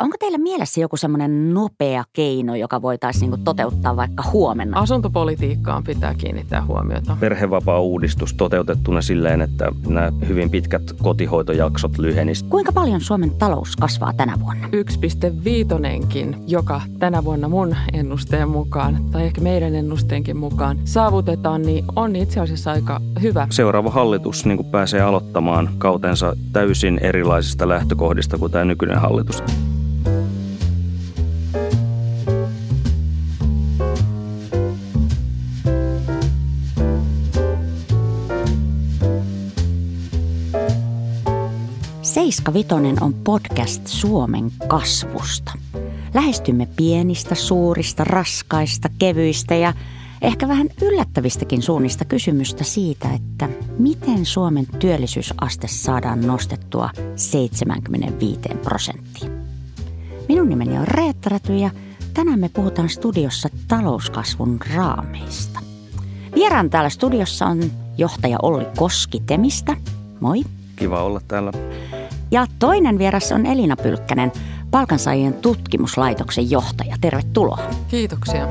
Onko teillä mielessä joku semmoinen nopea keino, joka voitaisiin niin toteuttaa vaikka huomenna? Asuntopolitiikkaan pitää kiinnittää huomiota. Perhevapaa-uudistus toteutettuna silleen, että nämä hyvin pitkät kotihoitojaksot lyhenisivät. Kuinka paljon Suomen talous kasvaa tänä vuonna? 1,5, joka tänä vuonna mun ennusteen mukaan, tai ehkä meidän ennusteenkin mukaan, saavutetaan, niin on itse asiassa aika hyvä. Seuraava hallitus niin pääsee aloittamaan kautensa täysin erilaisista lähtökohdista kuin tämä nykyinen hallitus. Seiska Vitonen on podcast Suomen kasvusta. Lähestymme pienistä, suurista, raskaista, kevyistä ja ehkä vähän yllättävistäkin suunnista kysymystä siitä, että miten Suomen työllisyysaste saadaan nostettua 75 prosenttiin. Minun nimeni on Reetta Räty ja tänään me puhutaan studiossa talouskasvun raameista. Vieraan täällä studiossa on johtaja Olli Koski Temistä. Moi. Kiva olla täällä. Ja toinen vieras on Elina Pylkkänen, palkansaajien tutkimuslaitoksen johtaja. Tervetuloa. Kiitoksia.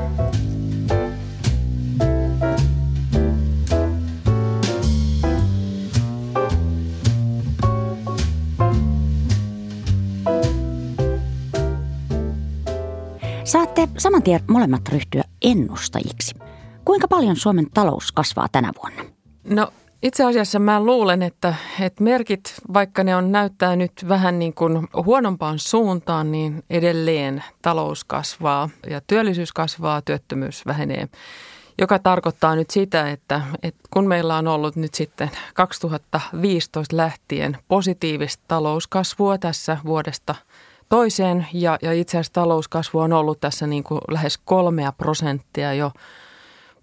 Saatte saman tien molemmat ryhtyä ennustajiksi. Kuinka paljon Suomen talous kasvaa tänä vuonna? No itse asiassa mä luulen, että, että merkit, vaikka ne on näyttää nyt vähän niin kuin huonompaan suuntaan, niin edelleen talous kasvaa ja työllisyys kasvaa, työttömyys vähenee. Joka tarkoittaa nyt sitä, että, että kun meillä on ollut nyt sitten 2015 lähtien positiivista talouskasvua tässä vuodesta toiseen ja, ja itse asiassa talouskasvu on ollut tässä niin kuin lähes kolmea prosenttia jo –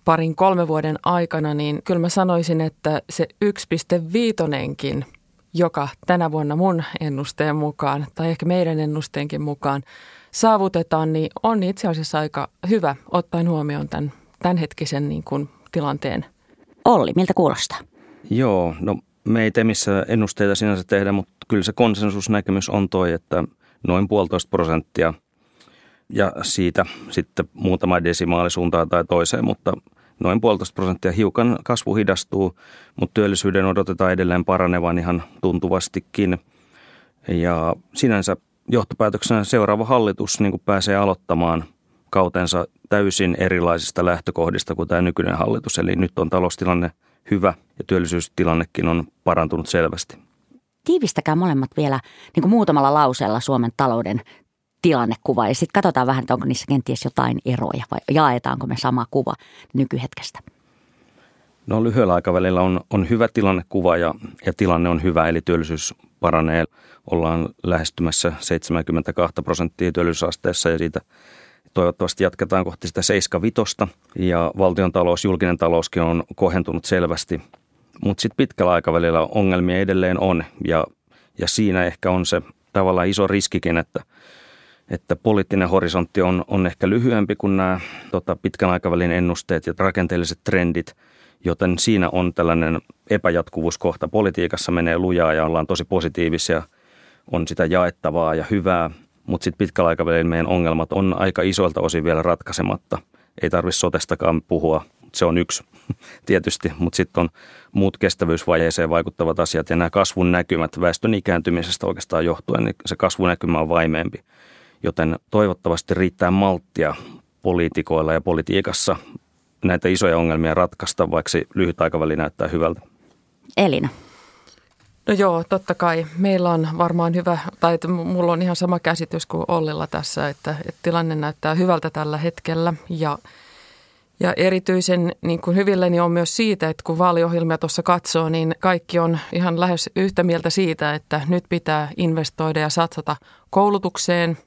parin kolme vuoden aikana, niin kyllä mä sanoisin, että se 1,5, joka tänä vuonna mun ennusteen mukaan, tai ehkä meidän ennusteenkin mukaan, saavutetaan, niin on itse asiassa aika hyvä ottaen huomioon tämän tämänhetkisen niin kuin, tilanteen. Olli, miltä kuulostaa? Joo, no me ei missä ennusteita sinänsä tehdä, mutta kyllä se konsensusnäkemys on toi, että noin puolitoista prosenttia ja siitä sitten muutama desimaali suuntaan tai toiseen, mutta noin puolitoista prosenttia. Hiukan kasvu hidastuu, mutta työllisyyden odotetaan edelleen paranevan ihan tuntuvastikin. Ja sinänsä johtopäätöksenä seuraava hallitus niin kuin pääsee aloittamaan kautensa täysin erilaisista lähtökohdista kuin tämä nykyinen hallitus. Eli nyt on taloustilanne hyvä ja työllisyystilannekin on parantunut selvästi. Tiivistäkää molemmat vielä niin kuin muutamalla lauseella Suomen talouden tilannekuva ja sitten katsotaan vähän, että onko niissä kenties jotain eroja vai jaetaanko me sama kuva nykyhetkestä. No lyhyellä aikavälillä on, on hyvä tilannekuva ja, ja tilanne on hyvä, eli työllisyys paranee. Ollaan lähestymässä 72 prosenttia työllisyysasteessa ja siitä toivottavasti jatketaan kohti sitä 75 ja valtion talous, julkinen talouskin on kohentunut selvästi. Mutta sitten pitkällä aikavälillä ongelmia edelleen on ja, ja siinä ehkä on se tavallaan iso riskikin, että – että poliittinen horisontti on, on ehkä lyhyempi kuin nämä tota, pitkän aikavälin ennusteet ja rakenteelliset trendit, joten siinä on tällainen epäjatkuvuuskohta. Politiikassa menee lujaa ja ollaan tosi positiivisia, on sitä jaettavaa ja hyvää, mutta sitten pitkällä aikavälillä meidän ongelmat on aika isoilta osin vielä ratkaisematta. Ei tarvitse sotestakaan puhua, se on yksi tietysti, mutta sitten on muut kestävyysvajeeseen vaikuttavat asiat ja nämä kasvun näkymät väestön ikääntymisestä oikeastaan johtuen, niin se kasvunäkymä on vaimeempi joten toivottavasti riittää malttia poliitikoilla ja politiikassa näitä isoja ongelmia ratkaista, vaikka se lyhyt aikaväli näyttää hyvältä. Elina. No joo, totta kai. Meillä on varmaan hyvä, tai että mulla on ihan sama käsitys kuin Ollilla tässä, että, että tilanne näyttää hyvältä tällä hetkellä. Ja, ja erityisen niin kuin hyvilleni on myös siitä, että kun vaaliohjelmia tuossa katsoo, niin kaikki on ihan lähes yhtä mieltä siitä, että nyt pitää investoida ja satsata koulutukseen –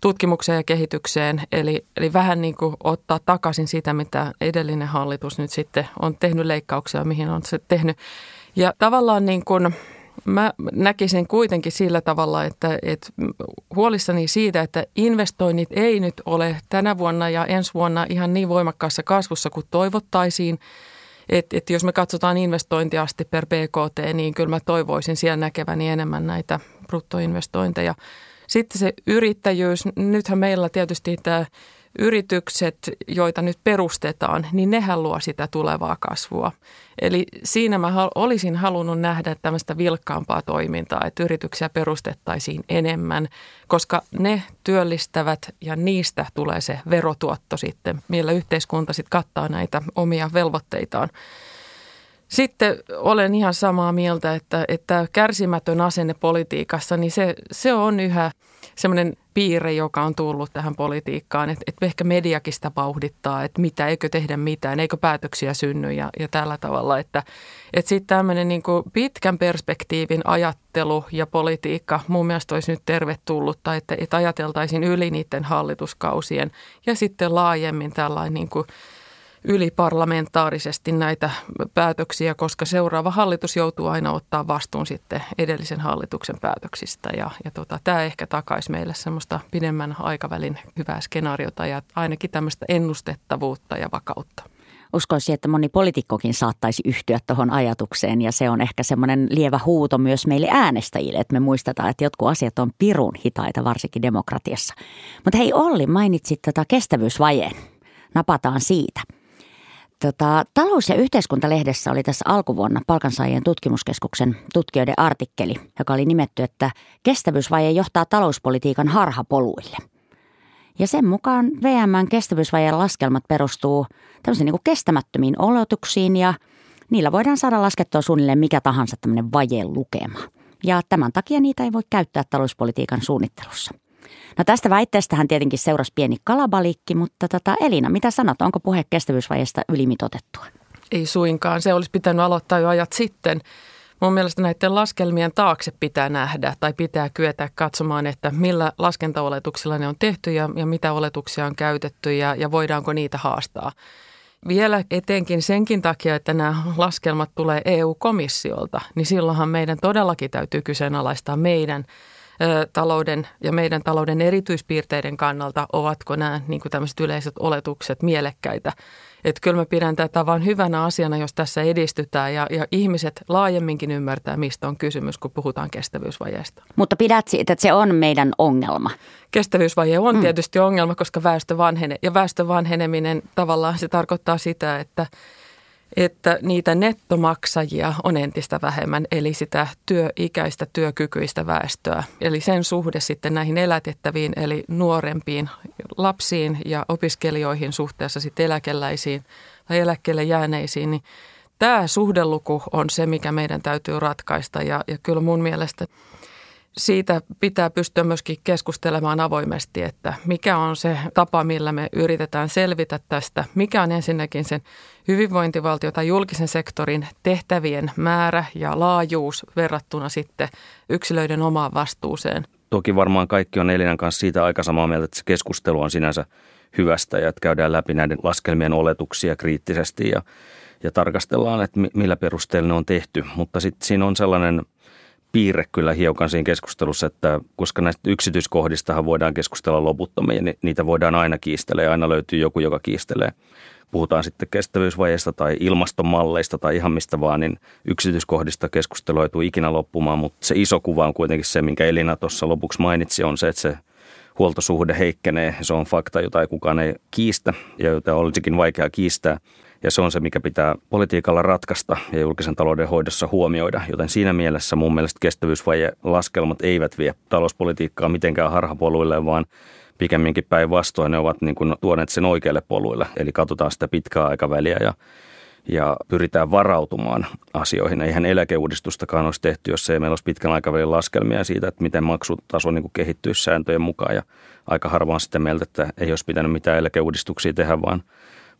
tutkimukseen ja kehitykseen, eli, eli vähän niin kuin ottaa takaisin sitä, mitä edellinen hallitus nyt sitten on tehnyt leikkauksia, mihin on se tehnyt. Ja tavallaan niin kuin mä näkisin kuitenkin sillä tavalla, että, että huolissani siitä, että investoinnit ei nyt ole tänä vuonna ja ensi vuonna ihan niin voimakkaassa kasvussa kuin toivottaisiin. Että et jos me katsotaan investointiasti per BKT, niin kyllä mä toivoisin siellä näkeväni enemmän näitä bruttoinvestointeja – Sitten se yrittäjyys, nythän meillä tietysti tämä yritykset, joita nyt perustetaan, niin nehän luo sitä tulevaa kasvua. Eli siinä mä olisin halunnut nähdä tämmöistä vilkkaampaa toimintaa, että yrityksiä perustettaisiin enemmän, koska ne työllistävät ja niistä tulee se verotuotto sitten, millä yhteiskunta sitten kattaa näitä omia velvoitteitaan. Sitten olen ihan samaa mieltä, että, että kärsimätön asenne politiikassa, niin se, se on yhä semmoinen piirre, joka on tullut tähän politiikkaan, että, että ehkä mediakin sitä vauhdittaa, että mitä, eikö tehdä mitään, eikö päätöksiä synny ja, ja tällä tavalla, että, että sitten tämmöinen niin pitkän perspektiivin ajattelu ja politiikka mun mielestä olisi nyt tervetullutta, että, että ajateltaisiin yli niiden hallituskausien ja sitten laajemmin tällainen niin kuin yliparlamentaarisesti näitä päätöksiä, koska seuraava hallitus joutuu aina ottaa vastuun sitten edellisen hallituksen päätöksistä. Ja, ja tota, tämä ehkä takaisi meille semmoista pidemmän aikavälin hyvää skenaariota ja ainakin tämmöistä ennustettavuutta ja vakautta. Uskoisin, että moni poliitikkokin saattaisi yhtyä tuohon ajatukseen ja se on ehkä semmoinen lievä huuto myös meille äänestäjille, että me muistetaan, että jotkut asiat on pirun hitaita, varsinkin demokratiassa. Mutta hei Olli, mainitsit tätä tota kestävyysvajeen. Napataan siitä – Tota, talous- ja yhteiskuntalehdessä oli tässä alkuvuonna palkansaajien tutkimuskeskuksen tutkijoiden artikkeli, joka oli nimetty, että kestävyysvaje johtaa talouspolitiikan harhapoluille. Ja sen mukaan VMn kestävyysvajeen laskelmat perustuu tämmöisiin niin kestämättömiin oletuksiin ja niillä voidaan saada laskettua suunnilleen mikä tahansa tämmöinen vajeen lukema. Ja tämän takia niitä ei voi käyttää talouspolitiikan suunnittelussa – No tästä väitteestähän tietenkin seurasi pieni kalabalikki, mutta tota, Elina, mitä sanot, onko puhe kestävyysvajeesta ylimitotettua? Ei suinkaan, se olisi pitänyt aloittaa jo ajat sitten. Mun mielestä näiden laskelmien taakse pitää nähdä tai pitää kyetä katsomaan, että millä laskentaoletuksilla ne on tehty ja, ja mitä oletuksia on käytetty ja, ja voidaanko niitä haastaa. Vielä etenkin senkin takia, että nämä laskelmat tulee EU-komissiolta, niin silloinhan meidän todellakin täytyy kyseenalaistaa meidän – talouden ja meidän talouden erityispiirteiden kannalta, ovatko nämä niin kuin tämmöiset yleiset oletukset mielekkäitä. Että kyllä mä pidän tätä vain hyvänä asiana, jos tässä edistytään ja, ja ihmiset laajemminkin ymmärtää, mistä on kysymys, kun puhutaan kestävyysvajeesta. Mutta pidät siitä, että se on meidän ongelma? Kestävyysvaje on mm. tietysti ongelma, koska väestö vanhenee. Ja väestö vanheneminen tavallaan se tarkoittaa sitä, että – että niitä nettomaksajia on entistä vähemmän, eli sitä työikäistä, työkykyistä väestöä. Eli sen suhde sitten näihin elätettäviin, eli nuorempiin lapsiin ja opiskelijoihin suhteessa sitten eläkeläisiin tai eläkkeelle jääneisiin, niin tämä suhdeluku on se, mikä meidän täytyy ratkaista. Ja, ja kyllä mun mielestä siitä pitää pystyä myöskin keskustelemaan avoimesti, että mikä on se tapa, millä me yritetään selvitä tästä. Mikä on ensinnäkin sen hyvinvointivaltio tai julkisen sektorin tehtävien määrä ja laajuus verrattuna sitten yksilöiden omaan vastuuseen. Toki varmaan kaikki on Elinan kanssa siitä aika samaa mieltä, että se keskustelu on sinänsä hyvästä ja että käydään läpi näiden laskelmien oletuksia kriittisesti ja, ja tarkastellaan, että millä perusteella ne on tehty. Mutta sitten siinä on sellainen – piirre kyllä hiukan siinä keskustelussa, että koska näistä yksityiskohdistahan voidaan keskustella loputtomia, niin niitä voidaan aina kiistellä ja aina löytyy joku, joka kiistelee. Puhutaan sitten kestävyysvajeista tai ilmastomalleista tai ihan mistä vaan, niin yksityiskohdista keskustelu ei tule ikinä loppumaan, mutta se iso kuva on kuitenkin se, minkä Elina tuossa lopuksi mainitsi, on se, että se huoltosuhde heikkenee. Se on fakta, jota ei kukaan ei kiistä ja jota olisikin vaikea kiistää – ja se on se, mikä pitää politiikalla ratkaista ja julkisen talouden hoidossa huomioida. Joten siinä mielessä mun mielestä kestävyysvaje-laskelmat eivät vie talouspolitiikkaa mitenkään harhapoluille, vaan pikemminkin päinvastoin ne ovat niin kuin tuoneet sen oikealle poluille. Eli katsotaan sitä pitkää aikaväliä ja ja pyritään varautumaan asioihin. Eihän eläkeuudistustakaan olisi tehty, jos ei meillä olisi pitkän aikavälin laskelmia siitä, että miten maksutaso niin kehittyisi sääntöjen mukaan. Ja aika harvaan sitten mieltä, että ei olisi pitänyt mitään eläkeuudistuksia tehdä, vaan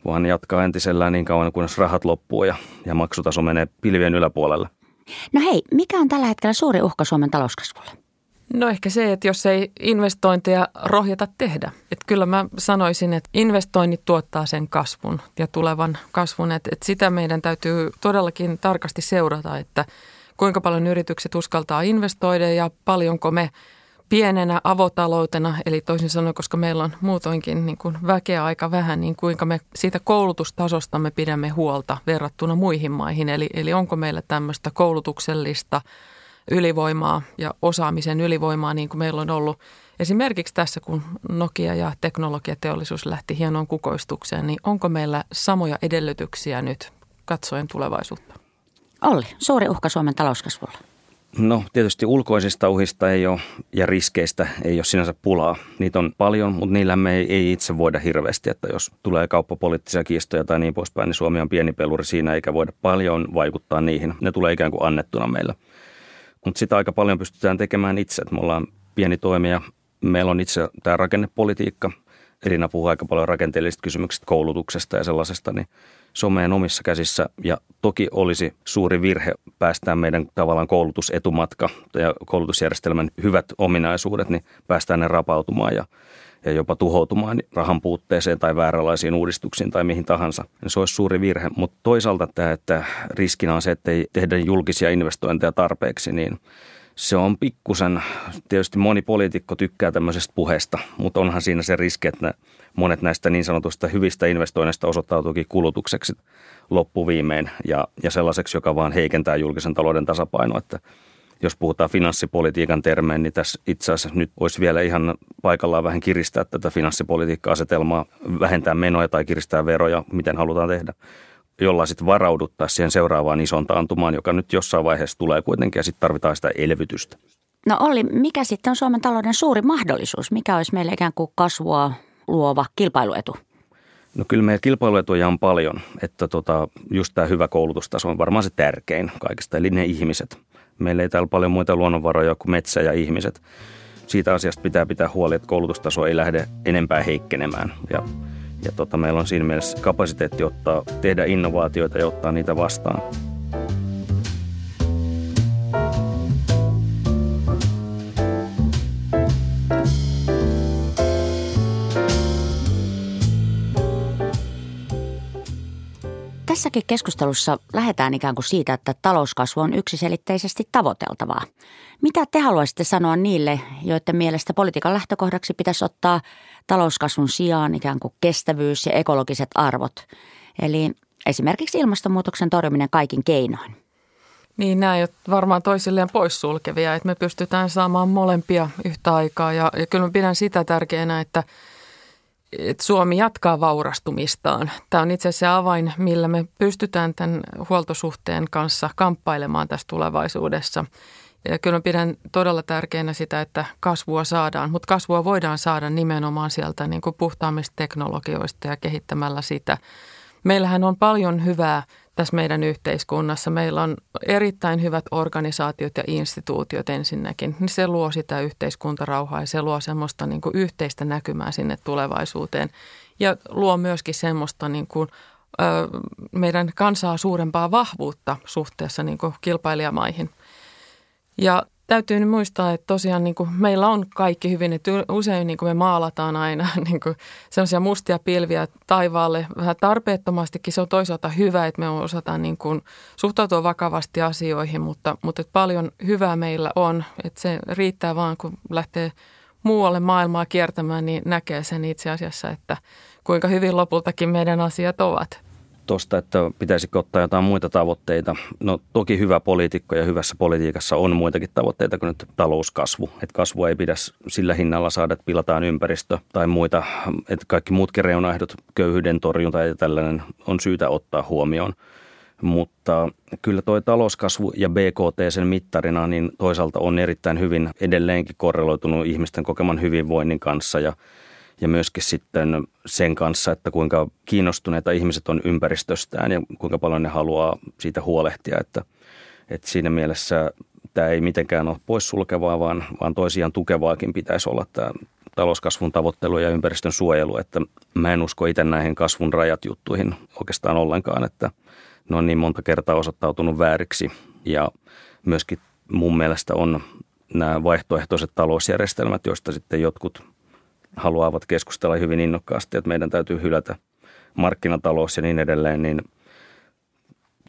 vaan jatkaa entisellään niin kauan, kunnes rahat loppuu ja, ja maksutaso menee pilvien yläpuolelle. No hei, mikä on tällä hetkellä suuri uhka Suomen talouskasvulle? No ehkä se, että jos ei investointeja rohjeta tehdä. Että kyllä mä sanoisin, että investoinnit tuottaa sen kasvun ja tulevan kasvun. Että, että sitä meidän täytyy todellakin tarkasti seurata, että kuinka paljon yritykset uskaltaa investoida ja paljonko me – pienenä avotaloutena, eli toisin sanoen, koska meillä on muutoinkin niin kuin väkeä aika vähän, niin kuinka me siitä koulutustasosta me pidämme huolta verrattuna muihin maihin. Eli, eli onko meillä tämmöistä koulutuksellista ylivoimaa ja osaamisen ylivoimaa niin kuin meillä on ollut esimerkiksi tässä, kun Nokia ja teknologiateollisuus lähti hienoon kukoistukseen, niin onko meillä samoja edellytyksiä nyt katsoen tulevaisuutta? Olli, suuri uhka Suomen talouskasvulla. No tietysti ulkoisista uhista ei ole ja riskeistä ei ole sinänsä pulaa. Niitä on paljon, mutta niillä me ei, ei itse voida hirveästi, että jos tulee kauppapoliittisia kiistoja tai niin poispäin, niin Suomi on pieni peluri siinä eikä voida paljon vaikuttaa niihin. Ne tulee ikään kuin annettuna meillä. Mutta sitä aika paljon pystytään tekemään itse, että me ollaan pieni toimija. Meillä on itse tämä rakennepolitiikka. Elina puhuu aika paljon rakenteellisista kysymyksistä, koulutuksesta ja sellaisesta, niin se on meidän omissa käsissä ja toki olisi suuri virhe päästää meidän tavallaan koulutusetumatka ja koulutusjärjestelmän hyvät ominaisuudet, niin päästään ne rapautumaan ja, ja jopa tuhoutumaan rahan puutteeseen tai vääränlaisiin uudistuksiin tai mihin tahansa. Se olisi suuri virhe, mutta toisaalta tämä, että riskinä on se, että ei tehdä julkisia investointeja tarpeeksi, niin se on pikkusen, tietysti moni poliitikko tykkää tämmöisestä puheesta, mutta onhan siinä se riski, että monet näistä niin sanotusta hyvistä investoinneista osoittautuukin kulutukseksi loppuviimein ja, ja sellaiseksi, joka vaan heikentää julkisen talouden tasapainoa. Että jos puhutaan finanssipolitiikan termein, niin tässä itse asiassa nyt olisi vielä ihan paikallaan vähän kiristää tätä finanssipolitiikka-asetelmaa, vähentää menoja tai kiristää veroja, miten halutaan tehdä, jolla sitten varauduttaa siihen seuraavaan ison taantumaan, joka nyt jossain vaiheessa tulee kuitenkin ja sitten tarvitaan sitä elvytystä. No Olli, mikä sitten on Suomen talouden suuri mahdollisuus? Mikä olisi meille ikään kuin kasvua luova kilpailuetu? No kyllä meidän kilpailuetuja on paljon, että tota, just tämä hyvä koulutustaso on varmaan se tärkein kaikista, eli ne ihmiset. Meillä ei täällä paljon muita luonnonvaroja kuin metsä ja ihmiset. Siitä asiasta pitää pitää huoli, että koulutustaso ei lähde enempää heikkenemään. Ja, ja tota, meillä on siinä mielessä kapasiteetti ottaa, tehdä innovaatioita ja ottaa niitä vastaan. Tässäkin keskustelussa lähdetään ikään kuin siitä, että talouskasvu on yksiselitteisesti tavoiteltavaa. Mitä te haluaisitte sanoa niille, joiden mielestä politiikan lähtökohdaksi pitäisi ottaa talouskasvun sijaan ikään kuin kestävyys ja ekologiset arvot? Eli esimerkiksi ilmastonmuutoksen torjuminen kaikin keinoin. Niin, nämä ei ole varmaan toisilleen poissulkevia, että me pystytään saamaan molempia yhtä aikaa. Ja, ja kyllä mä pidän sitä tärkeänä, että – että Suomi jatkaa vaurastumistaan. Tämä on itse asiassa avain, millä me pystytään tämän huoltosuhteen kanssa kamppailemaan tässä tulevaisuudessa. Ja kyllä pidän todella tärkeänä sitä, että kasvua saadaan, mutta kasvua voidaan saada nimenomaan sieltä niin kuin puhtaammista teknologioista ja kehittämällä sitä. Meillähän on paljon hyvää tässä meidän yhteiskunnassa. Meillä on erittäin hyvät organisaatiot ja instituutiot ensinnäkin. Niin se luo sitä yhteiskuntarauhaa ja se luo semmoista niin kuin yhteistä näkymää sinne tulevaisuuteen. Ja luo myöskin semmoista niin kuin, ö, meidän kansaa suurempaa vahvuutta suhteessa niin kuin kilpailijamaihin. Ja täytyy nyt muistaa, että tosiaan niin kuin meillä on kaikki hyvin, että usein niin kuin me maalataan aina niin kuin sellaisia mustia pilviä taivaalle vähän tarpeettomastikin. Se on toisaalta hyvä, että me osataan niin kuin suhtautua vakavasti asioihin, mutta, mutta että paljon hyvää meillä on. Että se riittää vaan, kun lähtee muualle maailmaa kiertämään, niin näkee sen itse asiassa, että kuinka hyvin lopultakin meidän asiat ovat tuosta, että pitäisikö ottaa jotain muita tavoitteita. No toki hyvä poliitikko ja hyvässä politiikassa on muitakin tavoitteita kuin nyt talouskasvu. Että kasvu ei pidä sillä hinnalla saada, että pilataan ympäristö tai muita. Että kaikki muutkin reunaehdot, köyhyyden torjunta ja tällainen on syytä ottaa huomioon. Mutta kyllä tuo talouskasvu ja BKT sen mittarina niin toisaalta on erittäin hyvin edelleenkin korreloitunut ihmisten kokeman hyvinvoinnin kanssa ja ja myöskin sitten sen kanssa, että kuinka kiinnostuneita ihmiset on ympäristöstään ja kuinka paljon ne haluaa siitä huolehtia, että, että siinä mielessä tämä ei mitenkään ole poissulkevaa, vaan, vaan toisiaan tukevaakin pitäisi olla tämä talouskasvun tavoittelu ja ympäristön suojelu, että mä en usko itse näihin kasvun rajat juttuihin oikeastaan ollenkaan, että ne on niin monta kertaa osoittautunut vääriksi. Ja myöskin mun mielestä on nämä vaihtoehtoiset talousjärjestelmät, joista sitten jotkut haluavat keskustella hyvin innokkaasti, että meidän täytyy hylätä markkinatalous ja niin edelleen, niin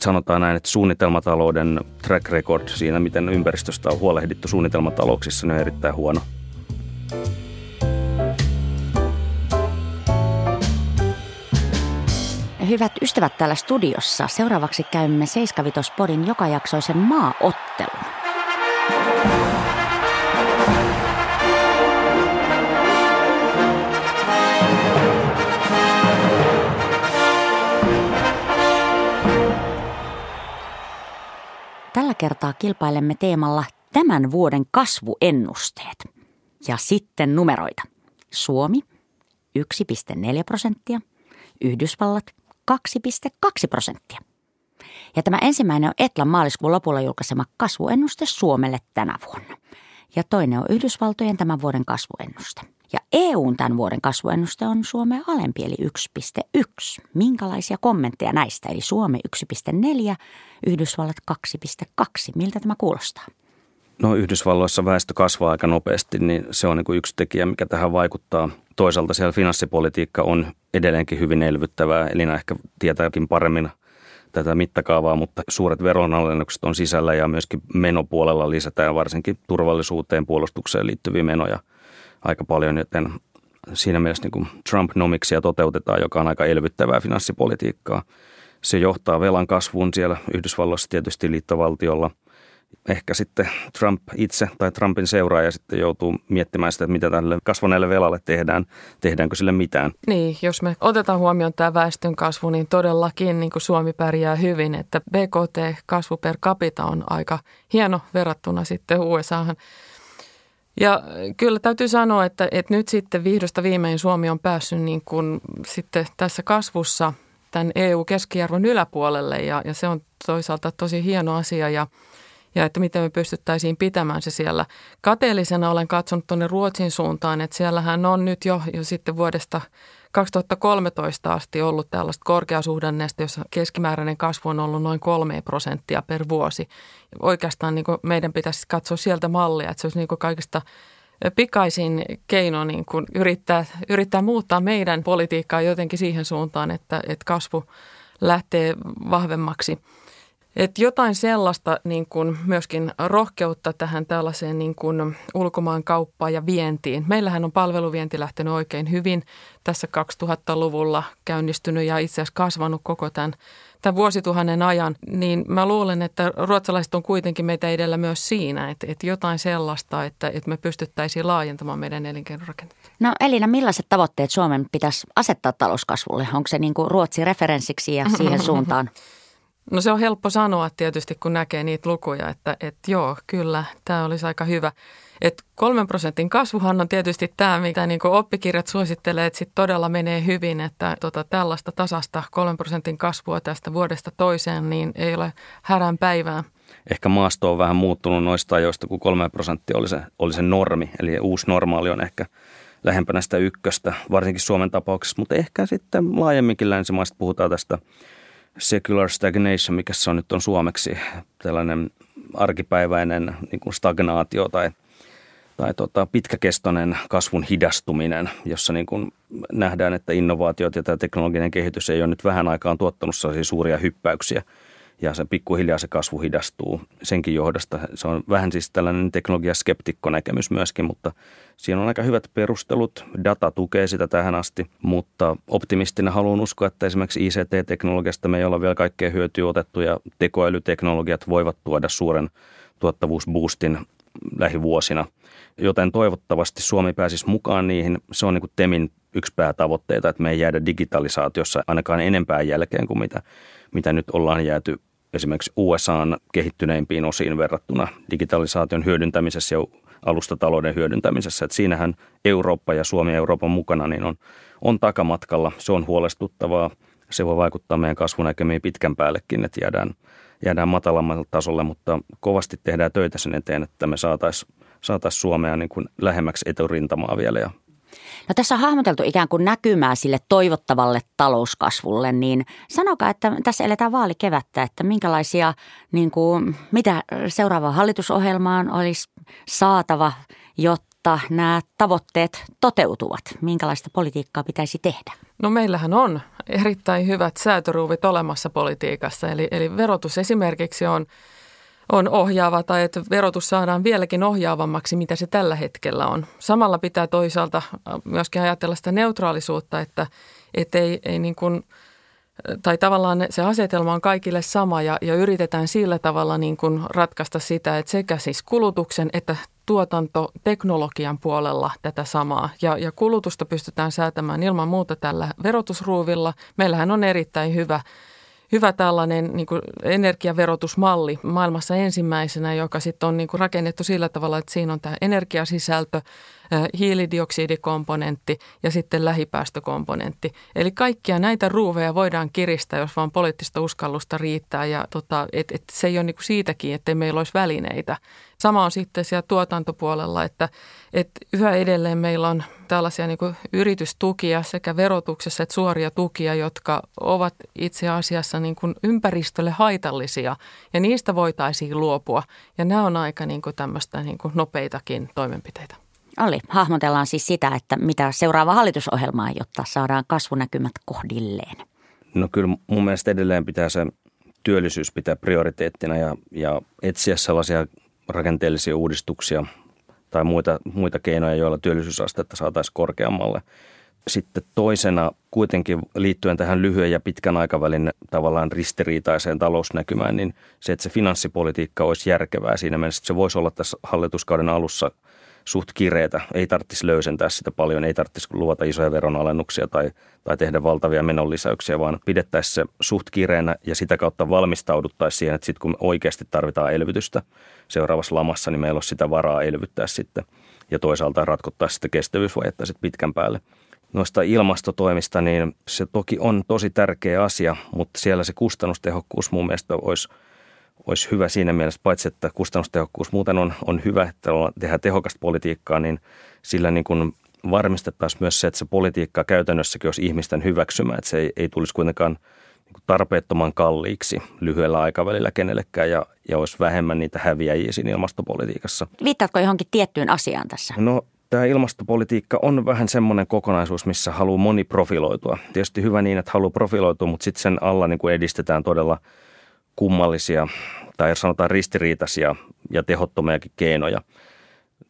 sanotaan näin, että suunnitelmatalouden track record siinä, miten ympäristöstä on huolehdittu suunnitelmatalouksissa, niin on erittäin huono. Hyvät ystävät täällä studiossa, seuraavaksi käymme Seiskavitos Podin jokajaksoisen maaottelun. Kertaa kilpailemme teemalla tämän vuoden kasvuennusteet. Ja sitten numeroita. Suomi 1,4 prosenttia, Yhdysvallat 2,2 prosenttia. Ja tämä ensimmäinen on Etlan maaliskuun lopulla julkaisema kasvuennuste Suomelle tänä vuonna. Ja toinen on Yhdysvaltojen tämän vuoden kasvuennuste. Ja EUn tämän vuoden kasvuennuste on Suomea alempi, eli 1,1. Minkälaisia kommentteja näistä? Eli Suomi 1,4, Yhdysvallat 2,2. Miltä tämä kuulostaa? No Yhdysvalloissa väestö kasvaa aika nopeasti, niin se on niin yksi tekijä, mikä tähän vaikuttaa. Toisaalta siellä finanssipolitiikka on edelleenkin hyvin elvyttävää, eli ehkä tietääkin paremmin tätä mittakaavaa, mutta suuret veronalennukset on sisällä ja myöskin menopuolella lisätään varsinkin turvallisuuteen, puolustukseen liittyviä menoja aika paljon, joten siinä mielessä niin Trump-nomiksia toteutetaan, joka on aika elvyttävää finanssipolitiikkaa. Se johtaa velan kasvuun siellä Yhdysvalloissa tietysti liittovaltiolla – ehkä sitten Trump itse tai Trumpin seuraaja sitten joutuu miettimään sitä, että mitä tälle kasvaneelle velalle tehdään. Tehdäänkö sille mitään? Niin, jos me otetaan huomioon tämä väestön kasvu, niin todellakin niin kuin Suomi pärjää hyvin, että BKT-kasvu per capita on aika hieno verrattuna sitten USAhan. Ja kyllä täytyy sanoa, että, että nyt sitten vihdosta viimein Suomi on päässyt niin kuin sitten tässä kasvussa tämän EU-keskiarvon yläpuolelle ja, ja se on toisaalta tosi hieno asia ja – ja että miten me pystyttäisiin pitämään se siellä. Kateellisena olen katsonut tuonne Ruotsin suuntaan, että siellähän on nyt jo, jo sitten vuodesta 2013 asti ollut tällaista korkeasuhdanneesta, jossa keskimääräinen kasvu on ollut noin kolme prosenttia per vuosi. Oikeastaan niin meidän pitäisi katsoa sieltä mallia, että se olisi niin kaikista pikaisin keino niin kuin yrittää, yrittää muuttaa meidän politiikkaa jotenkin siihen suuntaan, että, että kasvu lähtee vahvemmaksi – et jotain sellaista niin kuin myöskin rohkeutta tähän tällaiseen niin kuin ulkomaankauppaan ja vientiin. Meillähän on palveluvienti lähtenyt oikein hyvin tässä 2000-luvulla käynnistynyt ja itse asiassa kasvanut koko tämän, tämän vuosituhannen ajan. Niin mä luulen, että ruotsalaiset on kuitenkin meitä edellä myös siinä, että, että jotain sellaista, että, että me pystyttäisiin laajentamaan meidän elinkeinorakenteita. No Elina, millaiset tavoitteet Suomen pitäisi asettaa talouskasvulle? Onko se niin kuin Ruotsi referenssiksi ja siihen suuntaan? No se on helppo sanoa tietysti, kun näkee niitä lukuja, että, että joo, kyllä, tämä olisi aika hyvä. Et kolmen prosentin kasvuhan on tietysti tämä, mitä niin oppikirjat suosittelee, että sit todella menee hyvin, että tota, tällaista tasasta kolmen prosentin kasvua tästä vuodesta toiseen, niin ei ole härän päivää. Ehkä maasto on vähän muuttunut noista ajoista, kun kolme prosenttia oli se, oli se normi, eli uusi normaali on ehkä lähempänä sitä ykköstä, varsinkin Suomen tapauksessa, mutta ehkä sitten laajemminkin länsimaista puhutaan tästä secular stagnation, mikä se on nyt on suomeksi, tällainen arkipäiväinen niin kuin stagnaatio tai, tai tota, pitkäkestoinen kasvun hidastuminen, jossa niin kuin nähdään, että innovaatiot ja tämä teknologinen kehitys ei ole nyt vähän aikaan tuottanut sellaisia suuria hyppäyksiä – ja se pikkuhiljaa se kasvu hidastuu senkin johdosta. Se on vähän siis tällainen teknologiaskeptikko-näkemys myöskin, mutta siinä on aika hyvät perustelut. Data tukee sitä tähän asti, mutta optimistina haluan uskoa, että esimerkiksi ICT-teknologiasta me ei olla vielä kaikkea hyötyä otettu ja tekoälyteknologiat voivat tuoda suuren tuottavuusboostin lähivuosina. Joten toivottavasti Suomi pääsisi mukaan niihin. Se on niin kuin TEMin yksi päätavoitteita, että me ei jäädä digitalisaatiossa ainakaan enempää jälkeen kuin mitä, mitä nyt ollaan jääty esimerkiksi USAn kehittyneimpiin osiin verrattuna digitalisaation hyödyntämisessä ja alustatalouden hyödyntämisessä. Että siinähän Eurooppa ja Suomi Euroopan mukana niin on, on takamatkalla. Se on huolestuttavaa. Se voi vaikuttaa meidän kasvunäkemiin pitkän päällekin, että jäädään, jäädään matalammalle tasolle, mutta kovasti tehdään töitä sen eteen, että me saataisiin saatais Suomea niin kuin lähemmäksi eturintamaa vielä ja No tässä on hahmoteltu ikään kuin näkymää sille toivottavalle talouskasvulle, niin sanokaa, että tässä eletään vaalikevättä, että minkälaisia, niin kuin, mitä seuraavaan hallitusohjelmaan olisi saatava, jotta nämä tavoitteet toteutuvat? Minkälaista politiikkaa pitäisi tehdä? No meillähän on erittäin hyvät säätöruuvit olemassa politiikassa, eli, eli verotus esimerkiksi on – on ohjaava tai että verotus saadaan vieläkin ohjaavammaksi, mitä se tällä hetkellä on. Samalla pitää toisaalta myöskin ajatella sitä neutraalisuutta, että, että ei, ei niin kuin, tai tavallaan se asetelma on kaikille sama ja, ja yritetään sillä tavalla niin kuin ratkaista sitä, että sekä siis kulutuksen että tuotantoteknologian puolella tätä samaa. Ja, ja kulutusta pystytään säätämään ilman muuta tällä verotusruuvilla. Meillähän on erittäin hyvä hyvä tällainen niin kuin energiaverotusmalli maailmassa ensimmäisenä, joka sitten on niin kuin rakennettu sillä tavalla, että siinä on tämä energiasisältö, hiilidioksidikomponentti ja sitten lähipäästökomponentti. Eli kaikkia näitä ruuveja voidaan kiristää, jos vaan poliittista uskallusta riittää ja tota, et, et se ei ole niin kuin siitäkin, että meillä olisi välineitä. Sama on sitten siellä tuotantopuolella, että, että yhä edelleen meillä on tällaisia niin kuin yritystukia sekä verotuksessa että suoria tukia, jotka ovat itse asiassa niin kuin ympäristölle haitallisia ja niistä voitaisiin luopua. Ja nämä on aika niin kuin tämmöistä niin kuin nopeitakin toimenpiteitä. Oli. Hahmotellaan siis sitä, että mitä seuraava hallitusohjelmaa, jotta saadaan kasvunäkymät kohdilleen. No kyllä mun mielestä edelleen pitää se työllisyys pitää prioriteettina ja, ja etsiä sellaisia rakenteellisia uudistuksia tai muita, muita keinoja, joilla työllisyysastetta saataisiin korkeammalle. Sitten toisena kuitenkin liittyen tähän lyhyen ja pitkän aikavälin tavallaan ristiriitaiseen talousnäkymään, niin se, että se finanssipolitiikka olisi järkevää siinä mielessä, että se voisi olla tässä hallituskauden alussa – suht kireetä. Ei tarvitsisi löysentää sitä paljon, ei tarvitsisi luvata isoja veronalennuksia tai, tai tehdä valtavia menonlisäyksiä, vaan pidettäisiin se suht kireänä ja sitä kautta valmistauduttaisiin siihen, että sitten kun oikeasti tarvitaan elvytystä seuraavassa lamassa, niin meillä olisi sitä varaa elvyttää sitten ja toisaalta ratkottaa sitä kestävyysvajetta sitten pitkän päälle noista ilmastotoimista, niin se toki on tosi tärkeä asia, mutta siellä se kustannustehokkuus mun mielestä olisi – olisi hyvä siinä mielessä, paitsi että kustannustehokkuus muuten on, on hyvä, että tehdään tehokasta politiikkaa, niin sillä niin kuin varmistettaisiin myös se, että se politiikka käytännössäkin olisi ihmisten hyväksymä, että se ei, ei tulisi kuitenkaan niin tarpeettoman kalliiksi lyhyellä aikavälillä kenellekään ja, ja olisi vähemmän niitä häviäjiä siinä ilmastopolitiikassa. Viittaatko johonkin tiettyyn asiaan tässä? No tämä ilmastopolitiikka on vähän semmoinen kokonaisuus, missä haluaa moni profiloitua. Tietysti hyvä niin, että haluaa profiloitua, mutta sitten sen alla niin kuin edistetään todella – kummallisia tai sanotaan ristiriitaisia ja tehottomiakin keinoja.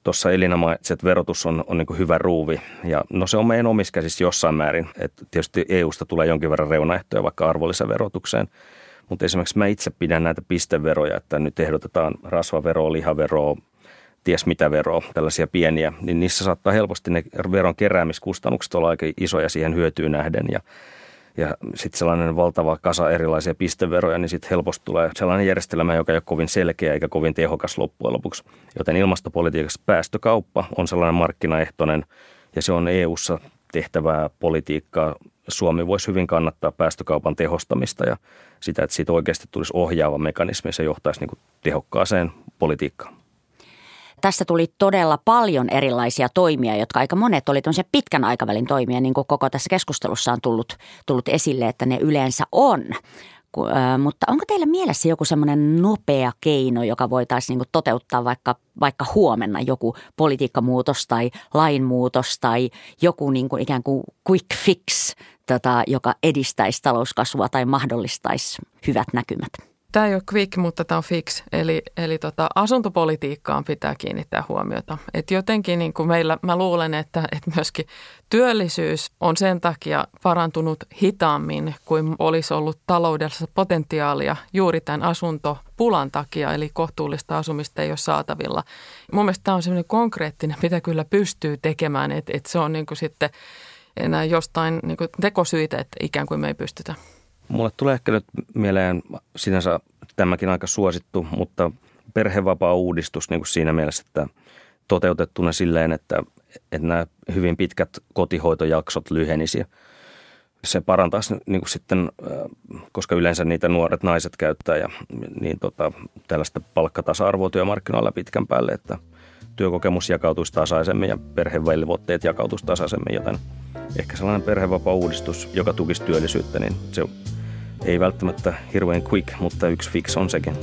Tuossa Elina mainitsi, että verotus on, on niin hyvä ruuvi ja no se on meidän omissa käsissä jossain määrin. että tietysti EUsta tulee jonkin verran reunaehtoja vaikka arvonlisäverotukseen, mutta esimerkiksi mä itse pidän näitä pisteveroja, että nyt ehdotetaan rasvaveroa, lihaveroa, ties mitä veroa, tällaisia pieniä, niin niissä saattaa helposti ne veron keräämiskustannukset olla aika isoja siihen hyötyyn nähden ja ja sitten sellainen valtava kasa erilaisia pisteveroja, niin sitten helposti tulee sellainen järjestelmä, joka ei ole kovin selkeä eikä kovin tehokas loppujen lopuksi. Joten ilmastopolitiikassa päästökauppa on sellainen markkinaehtoinen ja se on EU-ssa tehtävää politiikkaa. Suomi voisi hyvin kannattaa päästökaupan tehostamista ja sitä, että siitä oikeasti tulisi ohjaava mekanismi, se johtaisi niin tehokkaaseen politiikkaan. Tässä tuli todella paljon erilaisia toimia, jotka aika monet oli pitkän aikavälin toimia, niin kuin koko tässä keskustelussa on tullut, tullut esille, että ne yleensä on. Mutta onko teillä mielessä joku semmoinen nopea keino, joka voitaisiin niin toteuttaa vaikka, vaikka huomenna joku politiikkamuutos tai lainmuutos tai joku niin kuin ikään kuin quick fix, tota, joka edistäisi talouskasvua tai mahdollistaisi hyvät näkymät? Tämä ei ole quick, mutta tämä on fix. Eli, eli tota, asuntopolitiikkaan pitää kiinnittää huomiota. Et jotenkin niin kuin meillä, mä luulen, että, että myöskin työllisyys on sen takia parantunut hitaammin kuin olisi ollut taloudellista potentiaalia juuri tämän asuntopulan takia, eli kohtuullista asumista ei ole saatavilla. Mun mielestä tämä on semmoinen konkreettinen, mitä kyllä pystyy tekemään, että, että se on niin kuin sitten enää jostain niin kuin tekosyitä, että ikään kuin me ei pystytä. Mulle tulee ehkä nyt mieleen sinänsä tämäkin aika suosittu, mutta perhevapaa-uudistus niin kuin siinä mielessä, että toteutettuna silleen, että, että nämä hyvin pitkät kotihoitojaksot lyhenisi. Se parantaisi niin kuin sitten, koska yleensä niitä nuoret naiset käyttää ja niin tota, tällaista palkkatasa-arvoa työmarkkinoilla pitkän päälle, että työkokemus jakautuisi tasaisemmin ja perhevelvoitteet jakautuisi tasaisemmin, joten ehkä sellainen perhevapaa-uudistus, joka tukisi työllisyyttä, niin se ei välttämättä hirveän quick, mutta yksi fix on sekin.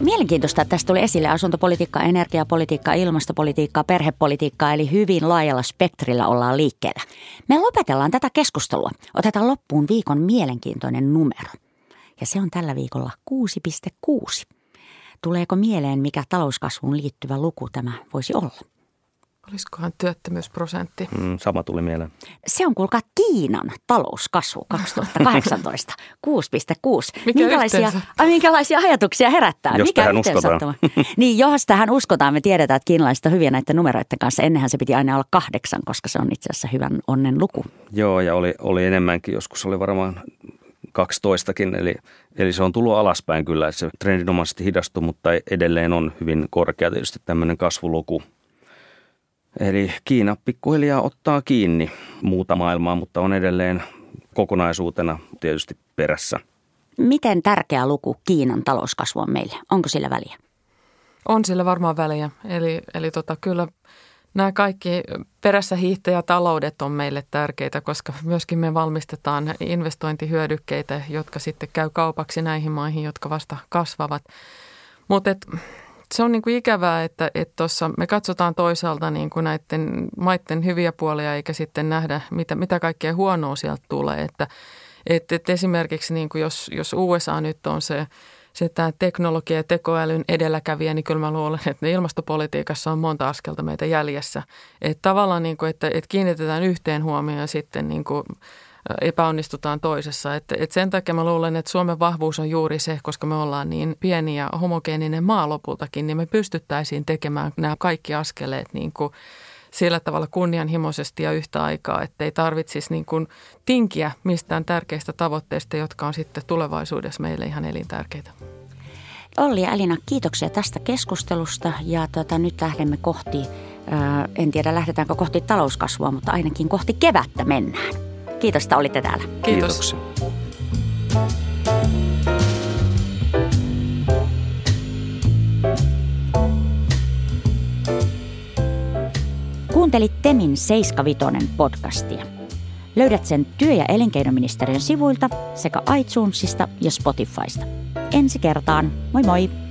Mielenkiintoista, että tästä tuli esille asuntopolitiikka, energiapolitiikka, ilmastopolitiikka, perhepolitiikka, eli hyvin laajalla spektrillä ollaan liikkeellä. Me lopetellaan tätä keskustelua. Otetaan loppuun viikon mielenkiintoinen numero – ja se on tällä viikolla 6,6. Tuleeko mieleen, mikä talouskasvuun liittyvä luku tämä voisi olla? Olisikohan työttömyysprosentti? Mm, sama tuli mieleen. Se on kuulkaa Kiinan talouskasvu 2018, 6,6. Mikä minkälaisia, a, minkälaisia ajatuksia herättää? Jos Mikä tähän uskotaan. niin, jos tähän uskotaan, me tiedetään, että kiinalaiset on hyviä näiden numeroiden kanssa. Ennenhän se piti aina olla kahdeksan, koska se on itse asiassa hyvän onnen luku. Joo, ja oli, oli enemmänkin. Joskus oli varmaan 12kin, eli, eli se on tullut alaspäin kyllä. Se trendinomaisesti hidastui, mutta edelleen on hyvin korkea tietysti tämmöinen kasvuluku. Eli Kiina pikkuhiljaa ottaa kiinni muuta maailmaa, mutta on edelleen kokonaisuutena tietysti perässä. Miten tärkeä luku Kiinan talouskasvu on meille? Onko sillä väliä? On sillä varmaan väliä. Eli, eli tota, kyllä nämä kaikki perässä hiihtäjätaloudet on meille tärkeitä, koska myöskin me valmistetaan investointihyödykkeitä, jotka sitten käy kaupaksi näihin maihin, jotka vasta kasvavat. Mutta se on niin kuin ikävää, että, tossa me katsotaan toisaalta niin kuin näiden maiden hyviä puolia eikä sitten nähdä, mitä, mitä kaikkea huonoa sieltä tulee. Että, että, että esimerkiksi niin kuin jos, jos USA nyt on se, se tämä teknologia ja tekoälyn edelläkävijä, niin kyllä mä luulen, että ilmastopolitiikassa on monta askelta meitä jäljessä. Että tavallaan, niin kuin, että, että kiinnitetään yhteen huomioon ja sitten niin kuin epäonnistutaan toisessa. Et, et sen takia mä luulen, että Suomen vahvuus on juuri se, koska me ollaan niin pieni ja homogeeninen maa lopultakin, niin me pystyttäisiin tekemään nämä kaikki askeleet niin kuin sillä tavalla kunnianhimoisesti ja yhtä aikaa, että ei tarvitsisi niin kuin tinkiä mistään tärkeistä tavoitteista, jotka on sitten tulevaisuudessa meille ihan elintärkeitä. Olli ja Elina, kiitoksia tästä keskustelusta ja tota, nyt lähdemme kohti, ää, en tiedä lähdetäänkö kohti talouskasvua, mutta ainakin kohti kevättä mennään. Kiitos, että olitte täällä. Kiitos. Kiitoksia. Kuuntelit Temin 75 podcastia. Löydät sen työ- ja elinkeinoministeriön sivuilta sekä iTunesista ja Spotifysta. Ensi kertaan, moi moi!